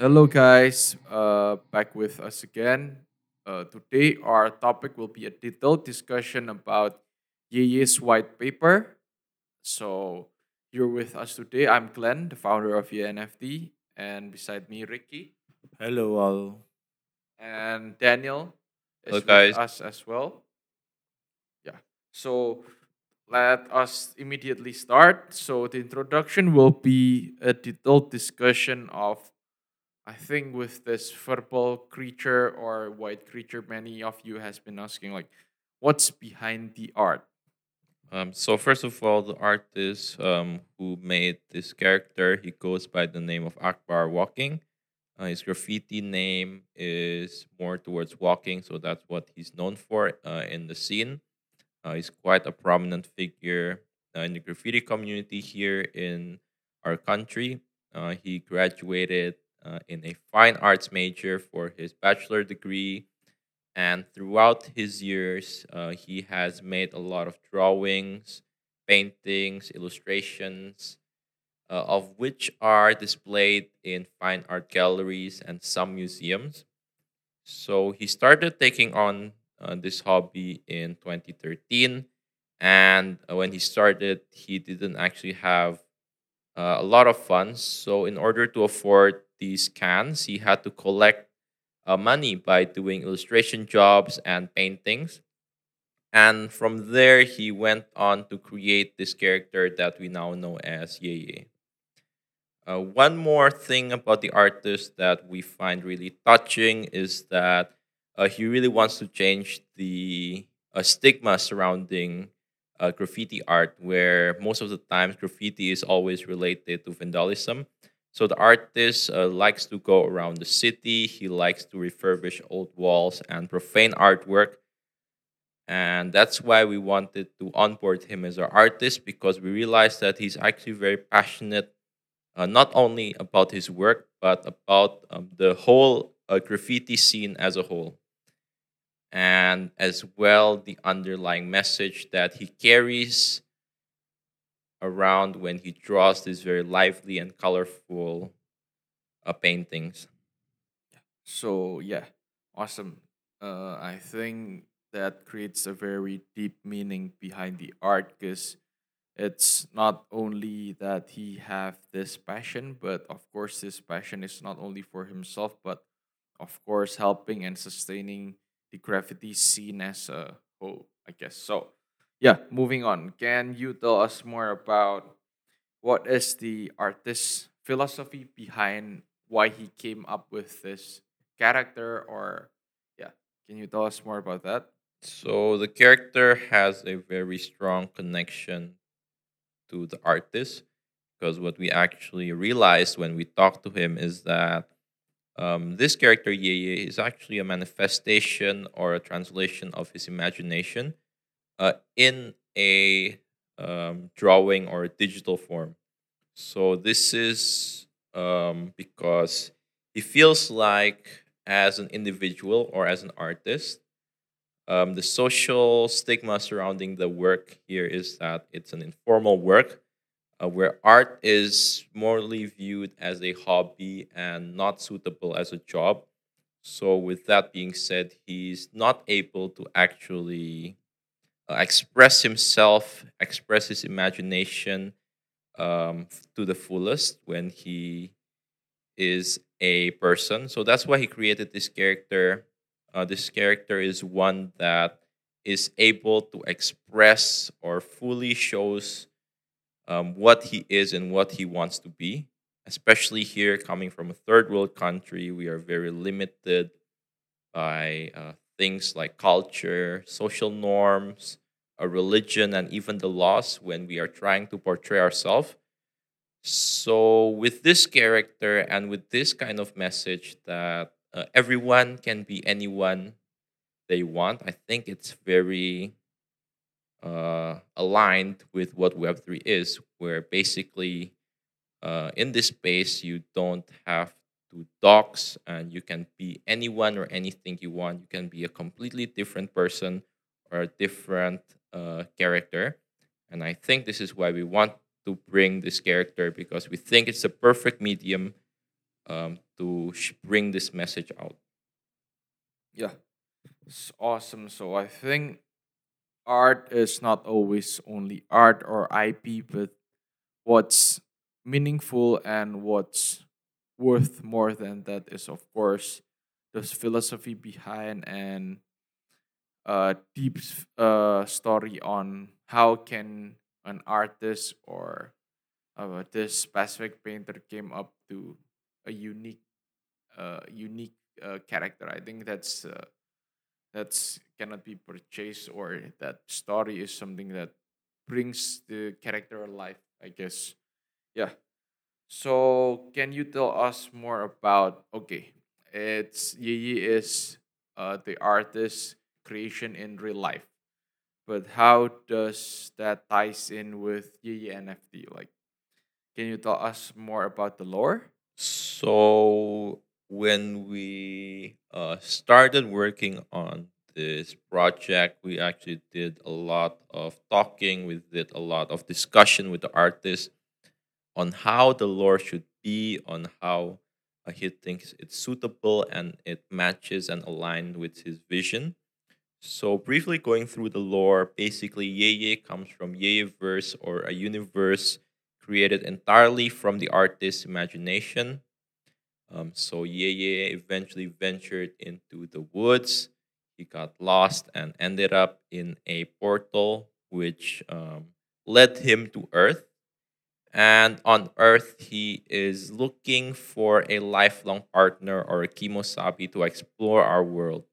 Hello, guys. Uh, back with us again. Uh, today, our topic will be a detailed discussion about Yeye's white paper. So, you're with us today. I'm Glenn, the founder of YNFT, and beside me, Ricky Hello, all. and Daniel Hello, is with guys. us as well. Yeah. So, let us immediately start. So, the introduction will be a detailed discussion of I think with this verbal creature or white creature, many of you has been asking like, what's behind the art? Um, so first of all, the artist um, who made this character, he goes by the name of Akbar Walking. Uh, his graffiti name is more towards walking, so that's what he's known for uh, in the scene. Uh, he's quite a prominent figure uh, in the graffiti community here in our country. Uh, he graduated uh, in a fine arts major for his bachelor degree and throughout his years uh, he has made a lot of drawings paintings illustrations uh, of which are displayed in fine art galleries and some museums so he started taking on uh, this hobby in 2013 and when he started he didn't actually have uh, a lot of funds so in order to afford these cans he had to collect uh, money by doing illustration jobs and paintings. And from there, he went on to create this character that we now know as Yeye. Uh, one more thing about the artist that we find really touching is that uh, he really wants to change the uh, stigma surrounding uh, graffiti art, where most of the times graffiti is always related to vandalism. So the artist uh, likes to go around the city. He likes to refurbish old walls and profane artwork. And that's why we wanted to onboard him as our artist because we realized that he's actually very passionate, uh, not only about his work, but about um, the whole uh, graffiti scene as a whole. And as well, the underlying message that he carries around when he draws these very lively and colorful uh, paintings. So yeah, awesome. Uh, I think that creates a very deep meaning behind the art because it's not only that he have this passion, but of course this passion is not only for himself, but of course helping and sustaining the graffiti scene as a whole. I guess so. Yeah, moving on. Can you tell us more about what is the artist's philosophy behind why he came up with this character or yeah can you tell us more about that So the character has a very strong connection to the artist because what we actually realized when we talked to him is that um, this character Yeye is actually a manifestation or a translation of his imagination uh, in a um, drawing or a digital form. So this is um, because he feels like as an individual or as an artist, um, the social stigma surrounding the work here is that it's an informal work uh, where art is morally viewed as a hobby and not suitable as a job. So, with that being said, he's not able to actually uh, express himself, express his imagination um, to the fullest when he is a person. So that's why he created this character. Uh, this character is one that is able to express or fully shows um, what he is and what he wants to be. Especially here, coming from a third world country, we are very limited by uh, things like culture, social norms, a religion, and even the laws when we are trying to portray ourselves. So, with this character and with this kind of message that uh, everyone can be anyone they want, I think it's very uh, aligned with what Web3 is, where basically uh, in this space you don't have to dox and you can be anyone or anything you want. You can be a completely different person or a different uh, character. And I think this is why we want to bring this character because we think it's the perfect medium um, to bring this message out. Yeah, it's awesome. So I think art is not always only art or IP, but what's meaningful and what's worth more than that is, of course, there's philosophy behind and a deep s- uh, story on how can an artist or uh, this specific painter came up to a unique uh, unique uh, character. I think that's uh, that's cannot be purchased or that story is something that brings the character alive. I guess. Yeah. So can you tell us more about okay? It's Yi is uh, the artist creation in real life, but how does that ties in with Yeye NFT? Like, can you tell us more about the lore? So when we uh, started working on this project, we actually did a lot of talking. We did a lot of discussion with the artist on how the lore should be, on how uh, he thinks it's suitable and it matches and aligned with his vision. So briefly going through the lore, basically Yeye comes from Yeyeverse or a universe created entirely from the artist's imagination um, so Yeye eventually ventured into the woods. He got lost and ended up in a portal, which um, led him to Earth. And on Earth, he is looking for a lifelong partner or a Kemosabe to explore our world.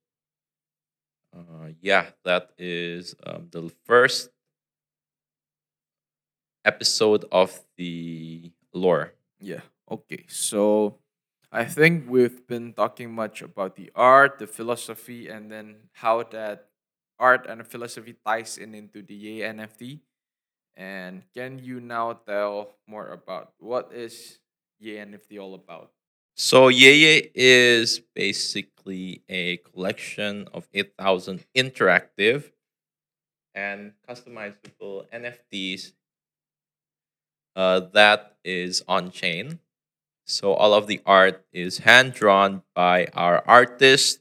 Uh, yeah, that is um, the first episode of the lore. Yeah. Okay. So I think we've been talking much about the art, the philosophy, and then how that art and philosophy ties in into the NFT. And can you now tell more about what is Yeye NFT all about? So Yeye is basically a collection of 8,000 interactive and customizable NFTs uh, that is on chain. So all of the art is hand drawn by our artists,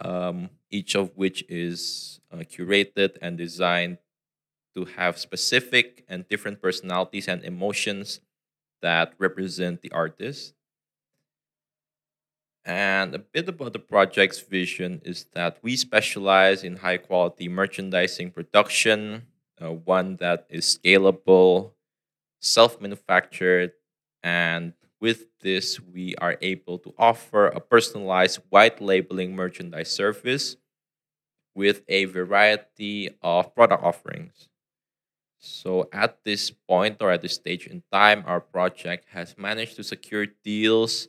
um, each of which is uh, curated and designed to have specific and different personalities and emotions that represent the artist. And a bit about the project's vision is that we specialize in high quality merchandising production, uh, one that is scalable, self manufactured, and with this, we are able to offer a personalized white labeling merchandise service with a variety of product offerings. So, at this point or at this stage in time, our project has managed to secure deals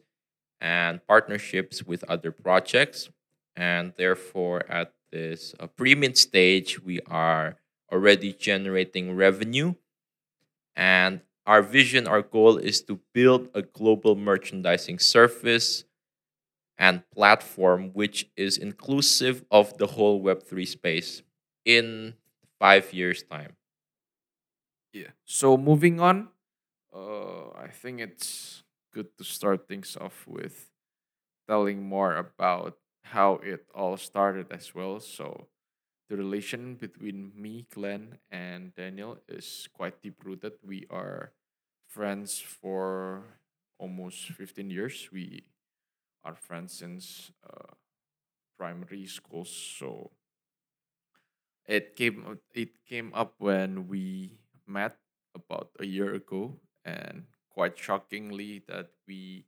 and partnerships with other projects. And therefore, at this uh, premium stage, we are already generating revenue. And our vision, our goal is to build a global merchandising surface and platform which is inclusive of the whole Web3 space in five years' time. Yeah. So moving on, uh, I think it's good to start things off with telling more about how it all started as well. So the relation between me, Glenn, and Daniel is quite deep rooted. We are friends for almost 15 years. We are friends since uh, primary school. So it came it came up when we met about a year ago, and quite shockingly that we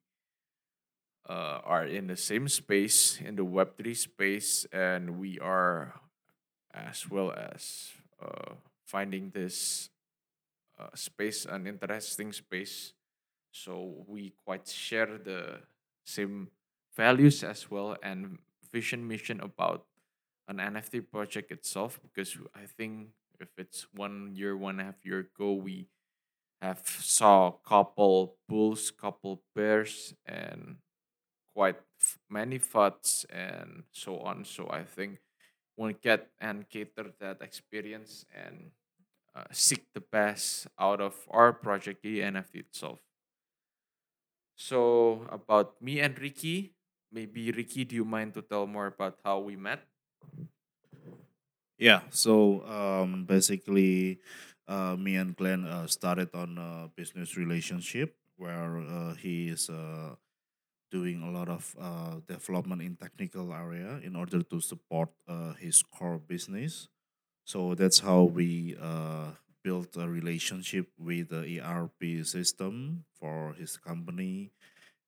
uh, are in the same space in the Web three space, and we are as well as uh, finding this uh, space an interesting space. So we quite share the same values as well and vision mission about an NFT project itself because I think if it's one year, one and a half year ago, we have saw couple bulls, couple bears, and quite many FUDs and so on. So I think we'll get and cater that experience and uh, seek the best out of our project, the NFT itself. So about me and Ricky, maybe Ricky, do you mind to tell more about how we met? Yeah, so um, basically, uh, me and Glenn uh, started on a business relationship where uh, he is uh, doing a lot of uh, development in technical area in order to support uh, his core business. So that's how we uh, built a relationship with the ERP system for his company.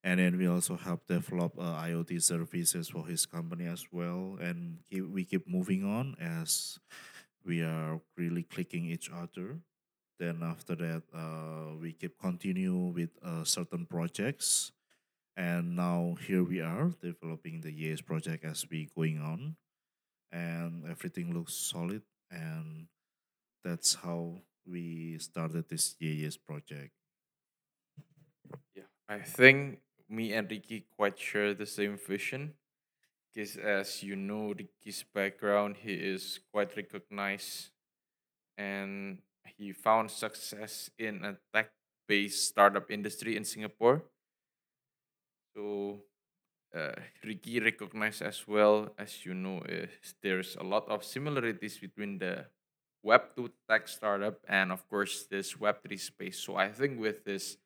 And then we also help develop uh, IoT services for his company as well. And keep, we keep moving on as we are really clicking each other. Then after that, uh, we keep continue with uh, certain projects and now here we are developing the Yes project as we going on and everything looks solid and that's how we started this Yes project Yeah, I think me and Ricky quite share the same vision. Because as you know, Ricky's background, he is quite recognized and he found success in a tech-based startup industry in Singapore. So uh, Ricky recognized as well as you know, uh, there's a lot of similarities between the Web two tech startup and of course this Web three space. So I think with this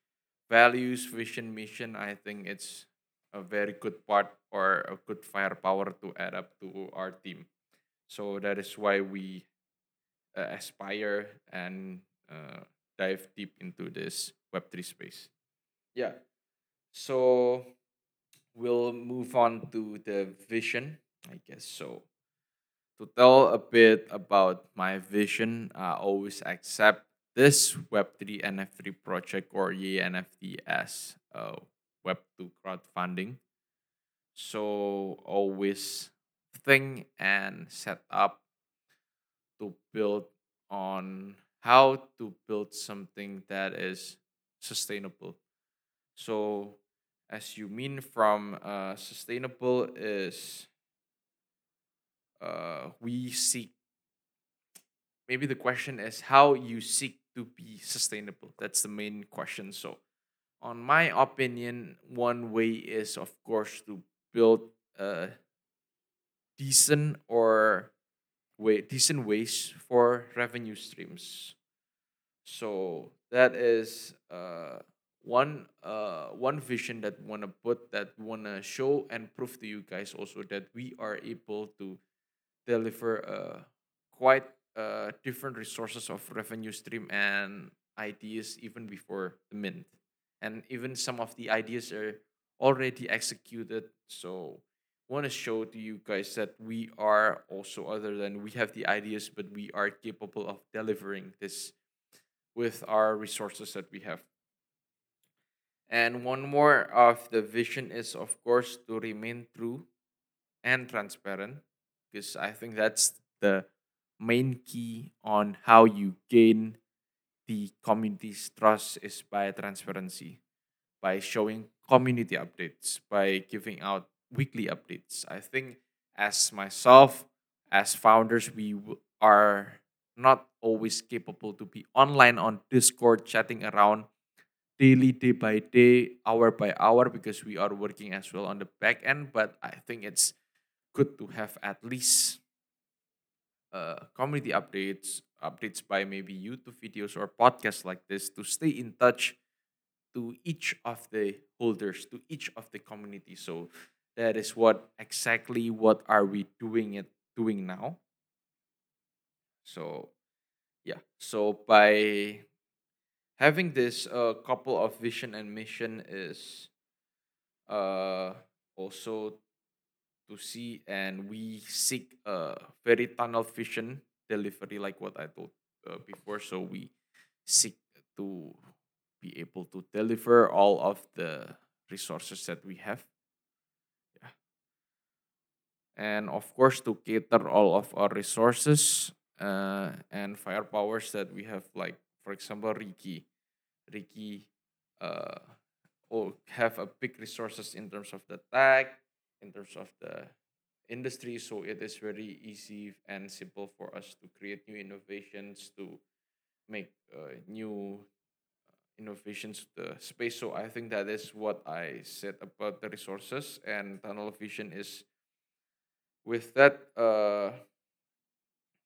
values, vision, mission, I think it's a very good part or a good firepower to add up to our team. So that is why we uh, aspire and uh, dive deep into this Web3 space. Yeah. So we'll move on to the vision, I guess. So to tell a bit about my vision, I always accept this Web3 NFT project or Yeye NFT as a uh, Web2 crowdfunding. So always think and set up to build on how to build something that is sustainable. So as you mean from uh, sustainable is uh, we seek maybe the question is how you seek to be sustainable. That's the main question. So on my opinion one way is of course to build a decent or way decent ways for revenue streams. So that is uh one uh one vision that want to put that want to show and prove to you guys also that we are able to deliver uh quite uh different resources of revenue stream and ideas even before the mint. And even some of the ideas are already executed. So want to show to you guys that we are also other than we have the ideas but we are capable of delivering this with our resources that we have and one more of the vision is, of course, to remain true and transparent, because I think that's the main key on how you gain the community's trust is by transparency, by showing community updates, by giving out weekly updates. I think as myself, as founders, we are not always capable to be online on Discord chatting around daily, day by day, hour by hour, because we are working as well on the back end. But I think it's good to have at least uh, community updates, updates by maybe YouTube videos or podcasts like this to stay in touch to each of the holders, to each of the community. So that is what exactly what are we doing it doing now. So yeah, so by having this uh, couple of vision and mission is uh also to see and we seek a very tunnel vision delivery like what i told uh, before. So we seek to be able to deliver all of the resources that we have. Yeah. And of course to cater all of our resources uh, and firepowers that we have like for example ricky ricky uh, or have a big resources in terms of the tag in terms of the industry so it is very easy and simple for us to create new innovations to make uh, new innovations to the space. So I think that is what I said about the resources and tunnel vision is with that uh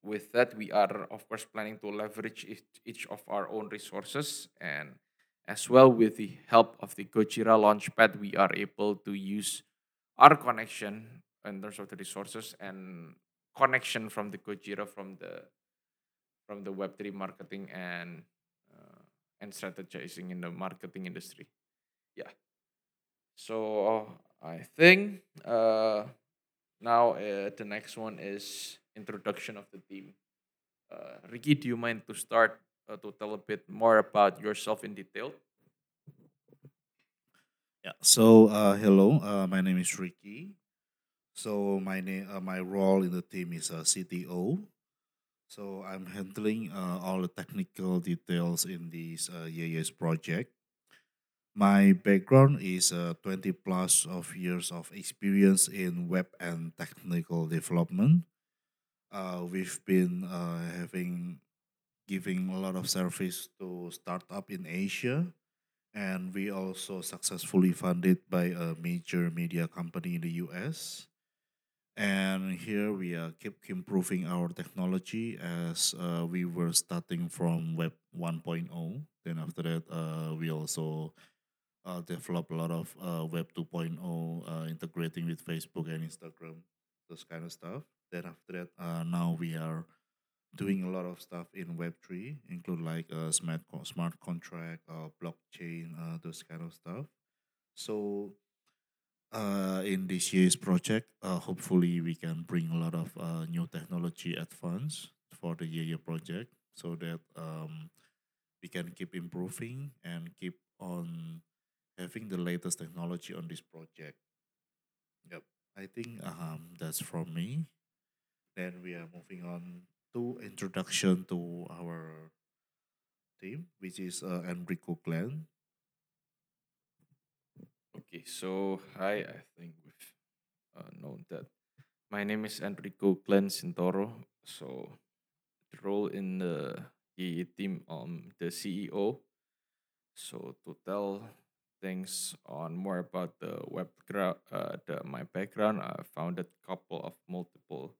with that we are of course planning to leverage each, each of our own resources and as well with the help of the Gojira Launchpad we are able to use our connection in terms of the resources and connection from the Gojira from the from the Web3 marketing and uh, and strategizing in the marketing industry. Yeah. So I think uh, now uh, the next one is introduction of the team. Uh, Ricky, do you mind to start uh, to tell a bit more about yourself in detail? Yeah. So uh, hello, uh, my name is Ricky. So my name, uh, my role in the team is a CTO. So I'm handling uh, all the technical details in this uh, project. My background is uh, 20 plus of years of experience in web and technical development. Uh, we've been uh, having giving a lot of service to startup in Asia, and we also successfully funded by a major media company in the US. And here we uh, keep improving our technology as uh, we were starting from Web 1.0. Then after that, uh, we also uh, develop a lot of uh, Web 2.0 uh, integrating with Facebook and Instagram, those kind of stuff. Then after that, uh, now we are doing a lot of stuff in Web 3, include like uh, smart, co- smart contract, uh, blockchain, uh, those kind of stuff. So uh, in this year's project, uh, hopefully we can bring a lot of uh, new technology advance for the Yeye project so that um, we can keep improving and keep on having the latest technology on this project. Yep, I think um, that's from me. Then we are moving on to introduction to our team, which is uh, Enrico Glenn. Okay, so hi, I think we've uh, known that. My name is Enrico Glenn Sintoro. So the role in the EE team, um, the CEO. So to tell things on more about the web uh, the my background, I founded couple of multiple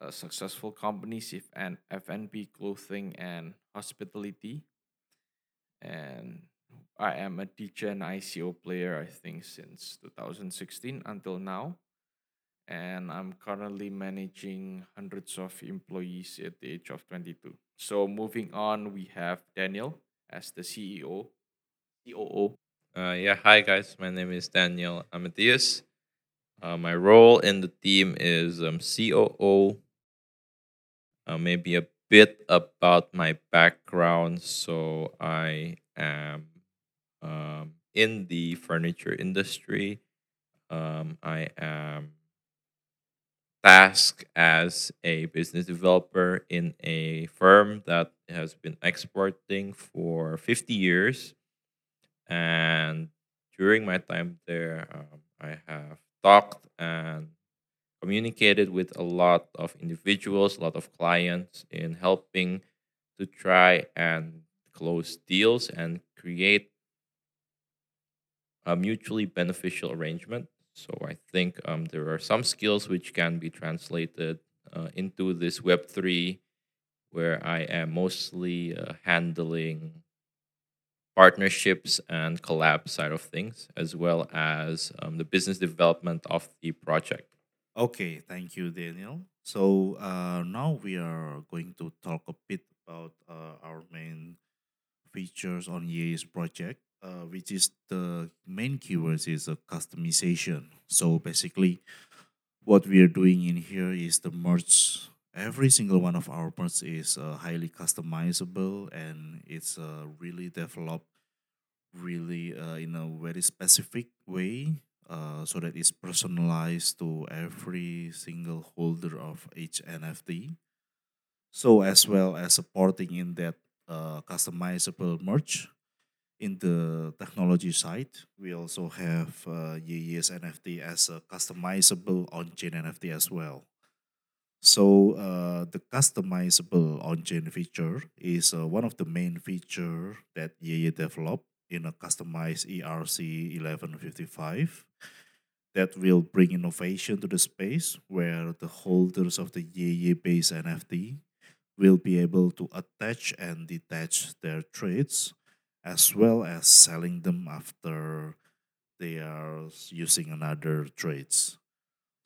uh, successful companies if and F&B clothing and hospitality and I am a and ICO player I think since 2016 until now and I'm currently managing hundreds of employees at the age of 22. So moving on we have Daniel as the CEO, COO Uh, yeah, hi guys. My name is Daniel Amadeus. Uh, my role in the team is um, COO. Uh, maybe a bit about my background. So I am um, in the furniture industry. Um, I am tasked as a business developer in a firm that has been exporting for 50 years and during my time there, um, I have talked and communicated with a lot of individuals, a lot of clients in helping to try and close deals and create a mutually beneficial arrangement. So I think um, there are some skills which can be translated uh, into this Web3, where I am mostly uh, handling partnerships and collab side of things, as well as um, the business development of the project. Okay, thank you, Daniel. So uh, now we are going to talk a bit about uh, our main features on EA's project, uh, which is the main keywords is a customization. So basically, what we are doing in here is the merch. Every single one of our merch is uh, highly customizable and it's uh, really developed really uh, in a very specific way uh, so that it's personalized to every single holder of each NFT. So as well as supporting in that uh, customizable merch in the technology side, we also have uh, Yeye's NFT as a customizable on-chain NFT as well. So uh, the customizable on-chain feature is uh, one of the main feature that Yeye developed in a customized ERC 1155 that will bring innovation to the space where the holders of the Yeye base NFT will be able to attach and detach their traits as well as selling them after they are using another traits.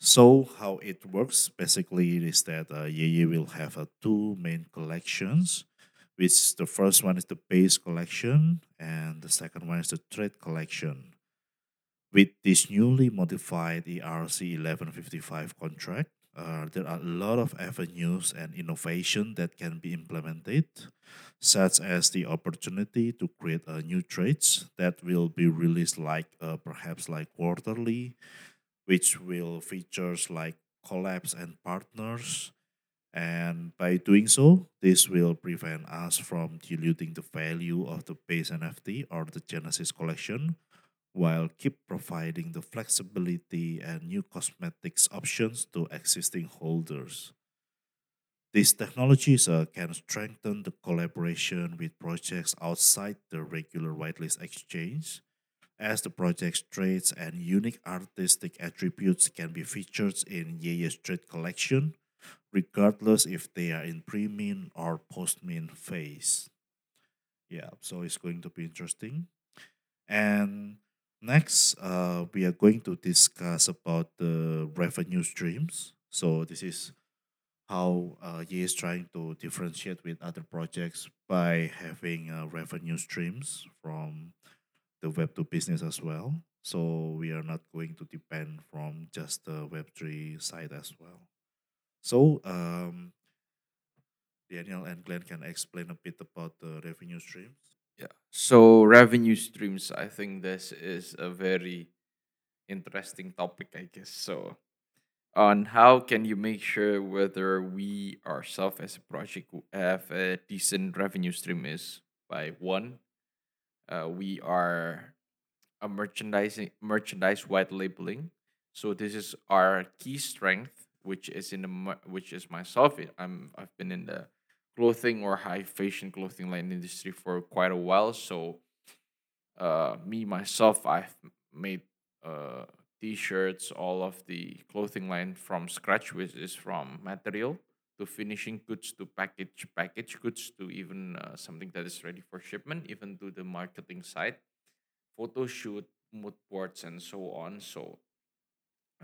So how it works basically is that uh, Yeye will have uh, two main collections, which the first one is the base collection and the second one is the trait collection. With this newly modified ERC 1155 contract, uh, there are a lot of avenues and innovation that can be implemented, such as the opportunity to create uh, new traits that will be released like uh, perhaps like quarterly, which will features like collabs and partners. And by doing so, this will prevent us from diluting the value of the base NFT or the Genesis collection while keep providing the flexibility and new cosmetics options to existing holders. These technologies uh, can strengthen the collaboration with projects outside the regular whitelist exchange, as the project's traits and unique artistic attributes can be featured in Yeye's trait collection, regardless if they are in pre-mint or post-mint phase. Yeah, so it's going to be interesting. And next, uh, we are going to discuss about the revenue streams. So this is how uh, Ye is trying to differentiate with other projects by having uh, revenue streams from the Web2 business as well. So we are not going to depend from just the Web3 side as well. So um, Daniel and Glenn can explain a bit about the revenue streams. Yeah. So revenue streams, I think this is a very interesting topic, I guess. So on how can you make sure whether we ourselves as a project have a decent revenue stream is by one, uh, we are a merchandising merchandise white labeling. So this is our key strength, which is in the which is myself. I'm I've been in the clothing or high fashion clothing line industry for quite a while. So uh, me myself, I've made uh, t-shirts, all of the clothing line from scratch, which is from material to finishing goods to package package goods to even uh, something that is ready for shipment, even to the marketing side, photo shoot, mood boards, and so on. So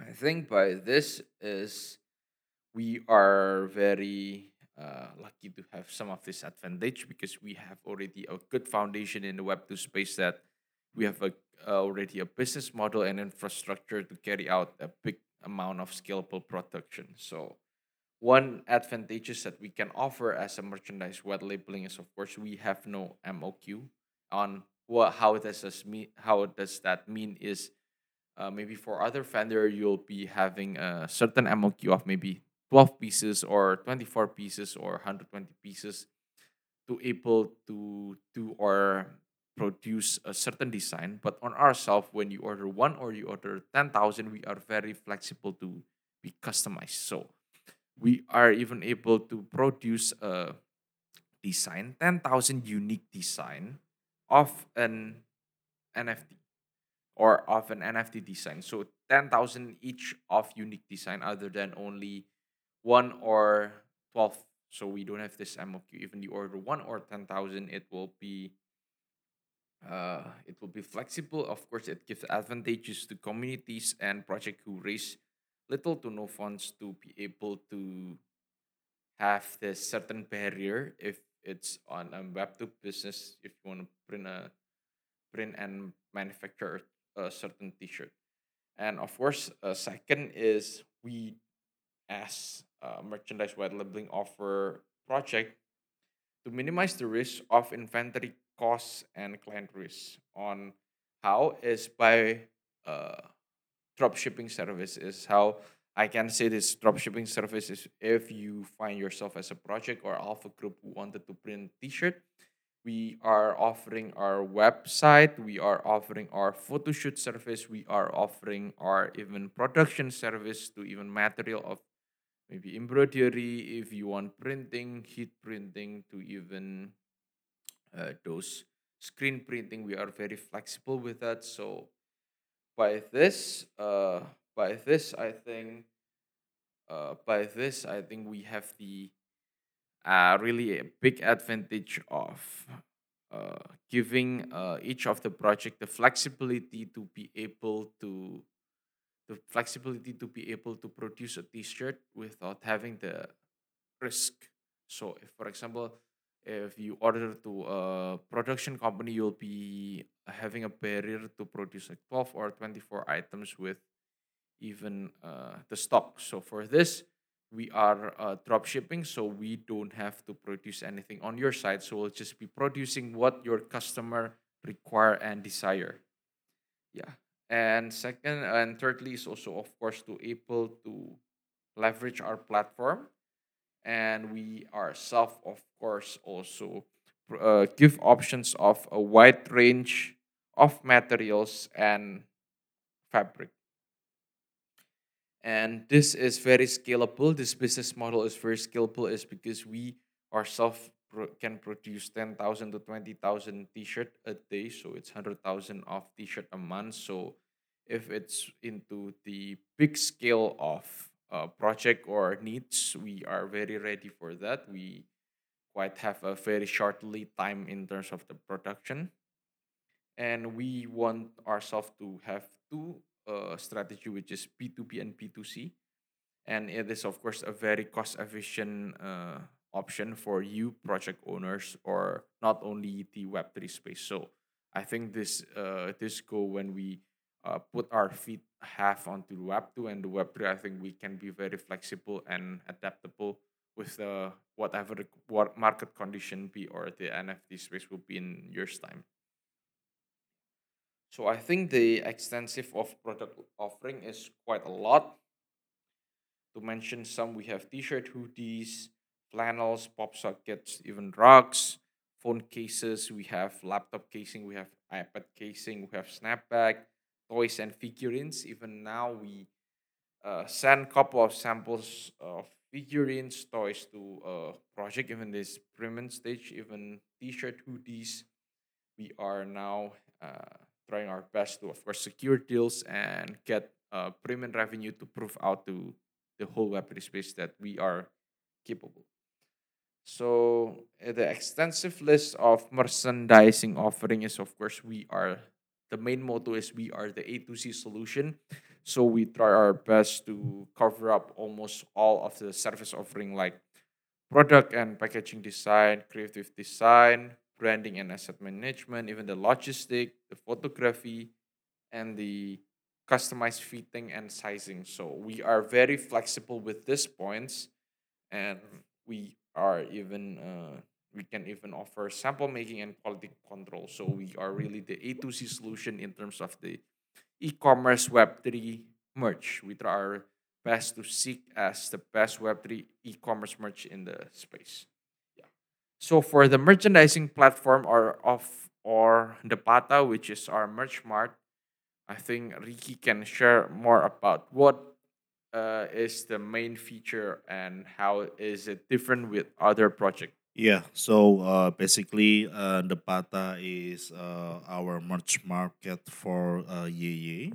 I think by this is we are very uh, lucky to have some of this advantage because we have already a good foundation in the web 2 space that we have a, uh, already a business model and infrastructure to carry out a big amount of scalable production. So one advantages that we can offer as a merchandise web labeling is of course we have no moq on what how does this mean how does that mean is uh, maybe for other vendor you'll be having a certain moq of maybe 12 pieces or 24 pieces or 120 pieces to able to do or produce a certain design. But on ourselves when you order one or you order 10000 we are very flexible to be customized. So we are even able to produce a design 10000 unique design of an nft or of an nft design. So 10000 each of unique design other than only one or 12 so we don't have this moq even you order one or 10000 it will be uh, it will be flexible. Of course it gives advantages to communities and project who raise little to no funds to be able to have this certain barrier if it's on a web to business if you want to print a print and manufacture a certain t-shirt. And of course uh, second is we as a merchandise white labeling offer project to minimize the risk of inventory costs and client risk on how is by uh, drop shipping service is how I can say this drop shipping service is if you find yourself as a project or alpha group who wanted to print t-shirt we are offering our website we are offering our photo shoot service we are offering our even production service to even material of maybe embroidery if you want printing heat printing to even uh, those screen printing. We are very flexible with that. So by this uh by this i think uh by this i think we have the uh really a big advantage of uh giving uh each of the project the flexibility to be able to the flexibility to be able to produce a t-shirt without having the risk. So if for example if you order to a production company you'll be having a barrier to produce like 12 or 24 items with even uh, the stock. So for this we are uh, drop shipping so we don't have to produce anything on your side. So we'll just be producing what your customer require and desire. Yeah. And second and thirdly is also of course to able to leverage our platform. And we ourselves of course also uh, give options of a wide range of materials and fabric and this is very scalable. This business model is very scalable is because we ourselves pro- can produce 10,000 to 20,000 t-shirt a day. So it's 100,000 of t-shirt a month. So if it's into the big scale of uh, project or needs we are very ready for that. We quite have a very short lead time in terms of the production. And we want ourselves to have two uh, strategy which is B2B and B2C. and it is of course a very cost efficient uh, option for you project owners or not only the web3 space so i think this uh, this go when we uh, put our feet half onto the web 2 and the web 3 i think we can be very flexible and adaptable with the whatever what market condition be or the nft space will be in years time so i think the extensive of product offering is quite a lot to mention some, we have t-shirt, hoodies, flannels, pop sockets, even rugs, phone cases. We have laptop casing. We have iPad casing. We have snapback, toys, and figurines. Even now, we uh, send couple of samples of figurines, toys to a project. Even this experiment stage, even t-shirt, hoodies. We are now uh, trying our best to, of course, secure deals and get uh, premium revenue to prove out to the whole Web3 space that we are capable. So uh, the extensive list of merchandising offering is of course we are the main motto is we are the A to C solution. So we try our best to cover up almost all of the service offering like product and packaging design, creative design, branding and asset management, even the logistic, the photography, and the customized fitting and sizing. So we are very flexible with these points, and we are even uh, we can even offer sample making and quality control. So we are really the A to C solution in terms of the e-commerce Web three merch. We try our best to seek as the best Web three e-commerce merch in the space. So for the merchandising platform or of or the Pata, which is our merch mart, I think Ricky can share more about what uh, is the main feature and how is it different with other projects. Yeah, so uh, basically, uh, the Pata is uh, our merch market for uh.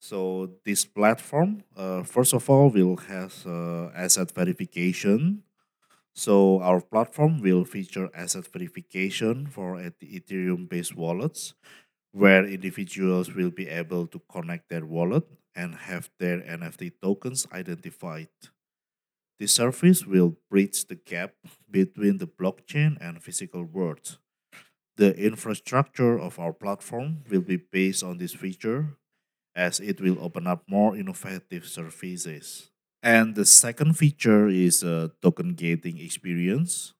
So this platform, uh, first of all, will have uh, asset verification. So our platform will feature asset verification for Ethereum-based wallets, where individuals will be able to connect their wallet and have their NFT tokens identified. This service will bridge the gap between the blockchain and physical world. The infrastructure of our platform will be based on this feature as it will open up more innovative services. And the second feature is a token gating experience.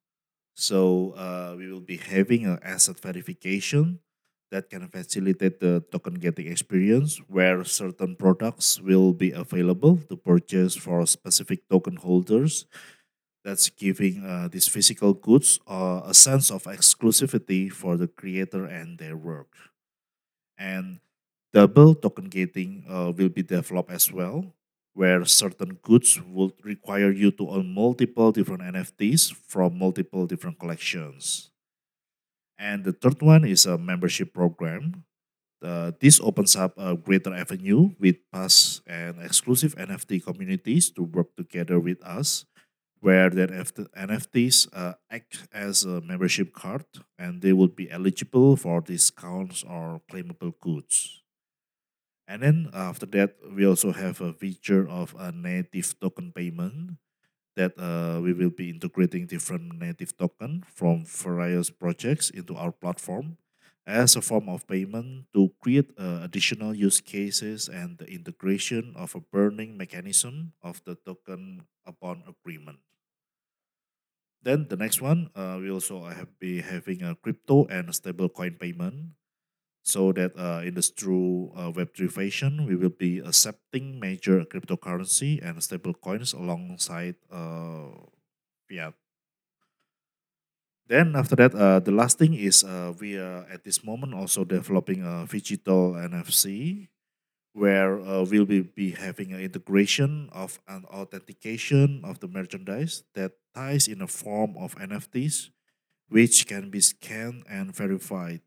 So uh, we will be having an asset verification that can facilitate the token gating experience where certain products will be available to purchase for specific token holders. That's giving uh, these physical goods uh, a sense of exclusivity for the creator and their work. And double token gating uh, will be developed as well where certain goods would require you to own multiple different NFTs from multiple different collections. And the third one is a membership program. Uh, this opens up a greater avenue with past and exclusive NFT communities to work together with us, where the NFTs uh, act as a membership card and they would be eligible for discounts or claimable goods. And then after that, we also have a feature of a native token payment that uh, we will be integrating different native token from various projects into our platform as a form of payment to create uh, additional use cases and the integration of a burning mechanism of the token upon agreement. Then the next one, uh, we also have be having a crypto and stablecoin payment so that uh, in this true uh, Web3 fashion, we will be accepting major cryptocurrency and stable coins alongside uh, fiat. Then after that, uh, the last thing is uh, we are at this moment also developing a digital NFC where uh, we'll be, be having an integration of an authentication of the merchandise that ties in a form of NFTs, which can be scanned and verified.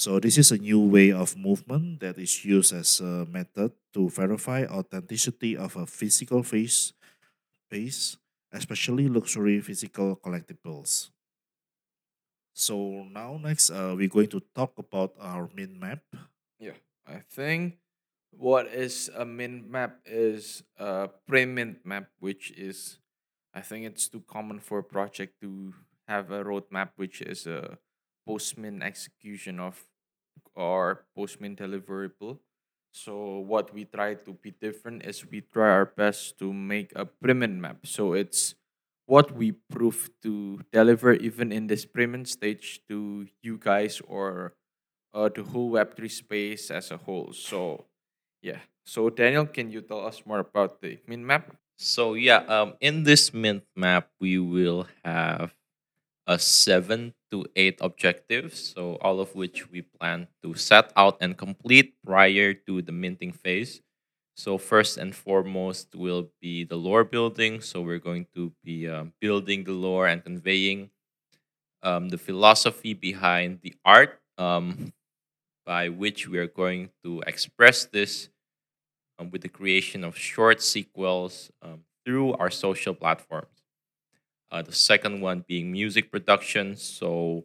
So this is a new way of movement that is used as a method to verify authenticity of a physical face, face especially luxury physical collectibles. So now next, uh, we're going to talk about our mint map. Yeah, I think what is a mint map is a pre-mint map, which is I think it's too common for a project to have a roadmap, which is a post-mint execution of our post-mint deliverable. So what we try to be different is we try our best to make a pre-mint map. So it's what we prove to deliver even in this pre-mint stage to you guys or uh, the whole Web3 space as a whole. So yeah. So Daniel, can you tell us more about the mint map? So yeah, um, in this mint map, we will have a seven to eight objectives. So all of which we plan to set out and complete prior to the minting phase. So first and foremost will be the lore building. So we're going to be um, building the lore and conveying um, the philosophy behind the art um, by which we are going to express this um, with the creation of short sequels um, through our social platforms. Uh, the second one being music production. So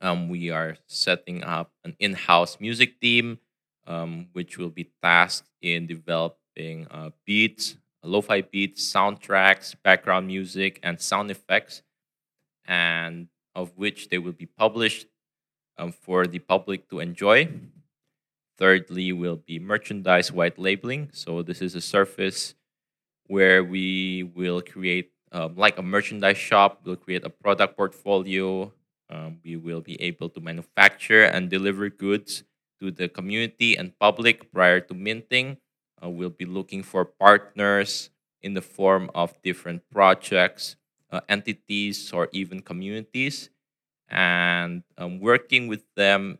um, we are setting up an in-house music team, um, which will be tasked in developing uh, beats, lo-fi beats, soundtracks, background music, and sound effects, and of which they will be published um, for the public to enjoy. Thirdly, will be merchandise white labeling. So this is a surface where we will create um, like a merchandise shop. We'll create a product portfolio. Um, we will be able to manufacture and deliver goods to the community and public prior to minting. Uh, we'll be looking for partners in the form of different projects, uh, entities, or even communities, and um, working with them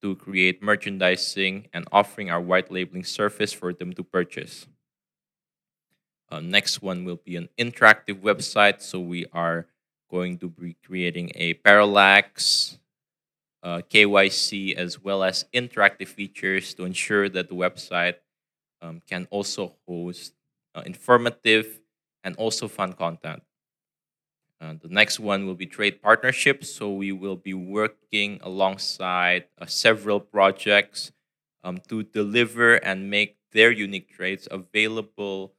to create merchandising and offering our white labeling service for them to purchase. Uh, next one will be an interactive website. So we are going to be creating a parallax, uh, KYC, as well as interactive features to ensure that the website um, can also host uh, informative and also fun content. Uh, the next one will be trait partnerships. So we will be working alongside uh, several projects um, to deliver and make their unique traits available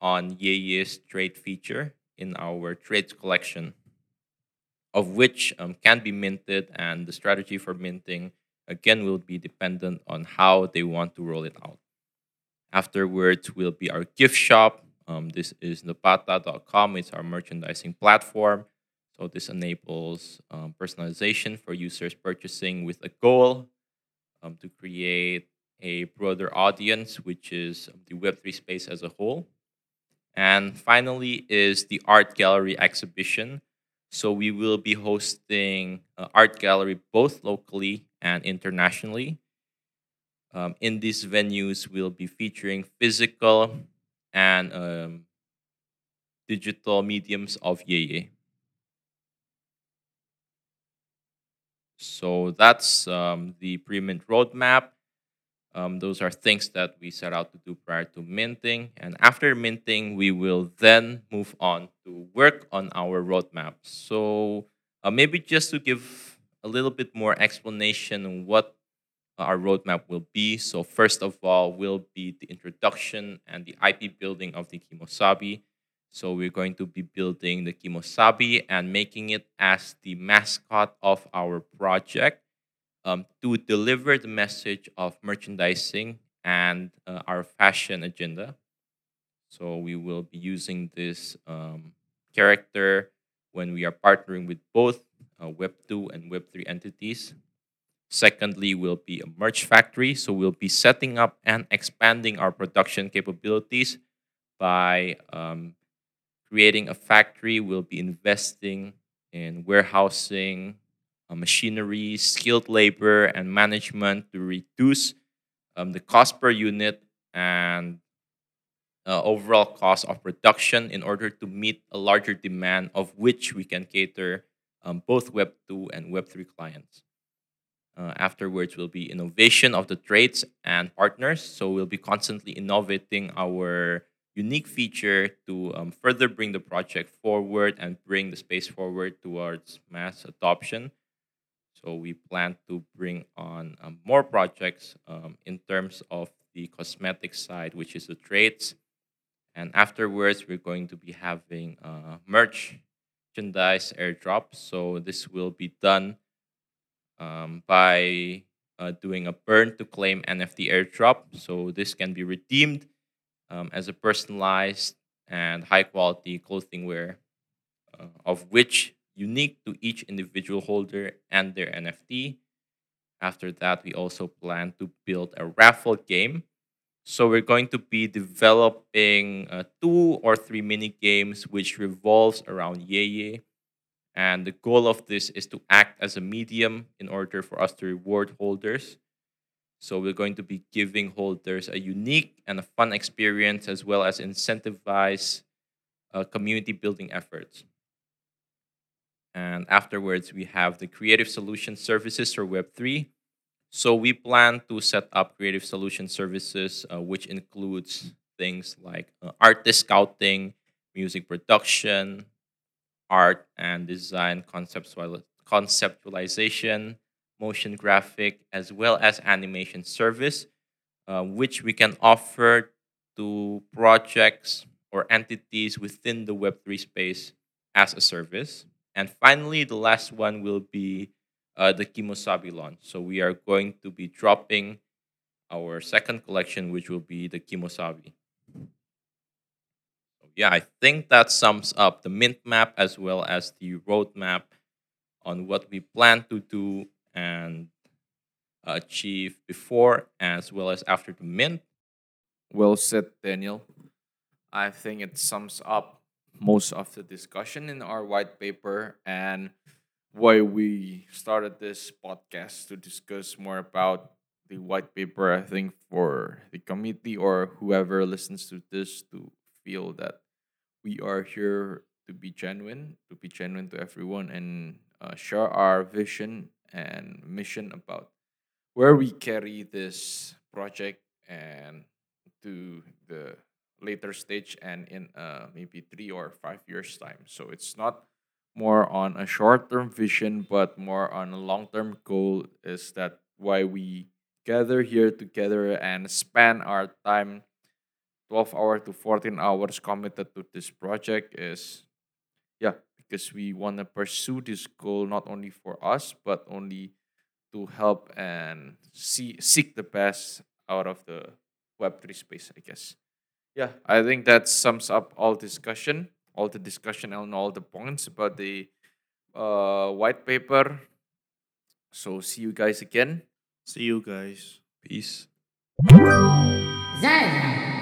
on Yeye's trait feature in our traits collection, of which um, can be minted, and the strategy for minting again will be dependent on how they want to roll it out. Afterwards will be our gift shop. Um, this is napata.com. It's our merchandising platform. So this enables um, personalization for users purchasing with a goal um, to create a broader audience, which is the Web3 space as a whole. And finally is the art gallery exhibition. So we will be hosting uh, art gallery both locally and internationally. Um, in these venues, we'll be featuring physical and um, digital mediums of Yeye. So that's um, the pre-mint roadmap. Um, those are things that we set out to do prior to minting. And after minting, we will then move on to work on our roadmap. So uh, maybe just to give a little bit more explanation on what our roadmap will be. So first of all, will be the introduction and the IP building of the Kemosabe. So we're going to be building the Kemosabe and making it as the mascot of our project um, to deliver the message of merchandising and uh, our fashion agenda. So we will be using this um, character when we are partnering with both uh, Web2 and Web3 entities. Secondly, we'll be a merch factory. So we'll be setting up and expanding our production capabilities by um, creating a factory. We'll be investing in warehousing, machinery, skilled labor, and management to reduce um, the cost per unit and uh, overall cost of production in order to meet a larger demand of which we can cater um, both Web 2 and Web 3 clients. Uh, afterwards will be innovation of the traits and partners. So we'll be constantly innovating our unique feature to um, further bring the project forward and bring the space forward towards mass adoption. So we plan to bring on um, more projects um, in terms of the cosmetic side, which is the traits. And afterwards, we're going to be having uh, merchandise airdrop. So this will be done um, by uh, doing a burn to claim NFT airdrop. So this can be redeemed um, as a personalized and high quality clothing wear, uh, of which unique to each individual holder and their NFT. After that, we also plan to build a raffle game. So we're going to be developing uh, two or three mini games which revolves around Yeye and the goal of this is to act as a medium in order for us to reward holders. So we're going to be giving holders a unique and a fun experience as well as incentivize uh, community building efforts. And afterwards, we have the creative solution services for Web3. So we plan to set up creative solution services, uh, which includes things like uh, artist scouting, music production, art and design conceptual, conceptualization, motion graphic, as well as animation service, uh, which we can offer to projects or entities within the Web3 space as a service. And finally, the last one will be uh, the Kemosabe launch. So we are going to be dropping our second collection, which will be the Kemosabe yeah, I think that sums up the mint map as well as the roadmap on what we plan to do and achieve before as well as after the mint. Well said, Daniel. I think it sums up most of the discussion in our white paper and why we started this podcast to discuss more about the white paper. I think for the committee or whoever listens to this to feel that we are here to be genuine, to be genuine to everyone, and uh, share our vision and mission about where we carry this project and to the later stage and in uh, maybe three or five years time. So it's not more on a short-term vision but more on a long-term goal is that why we gather here together and spend our time 12 hour to 14 hours committed to this project is yeah because we want to pursue this goal not only for us but only to help and see seek the best out of the web3 space i guess yeah i think that sums up all discussion all the discussion and all the points about the uh, white paper so see you guys again See you guys. Peace. Zen.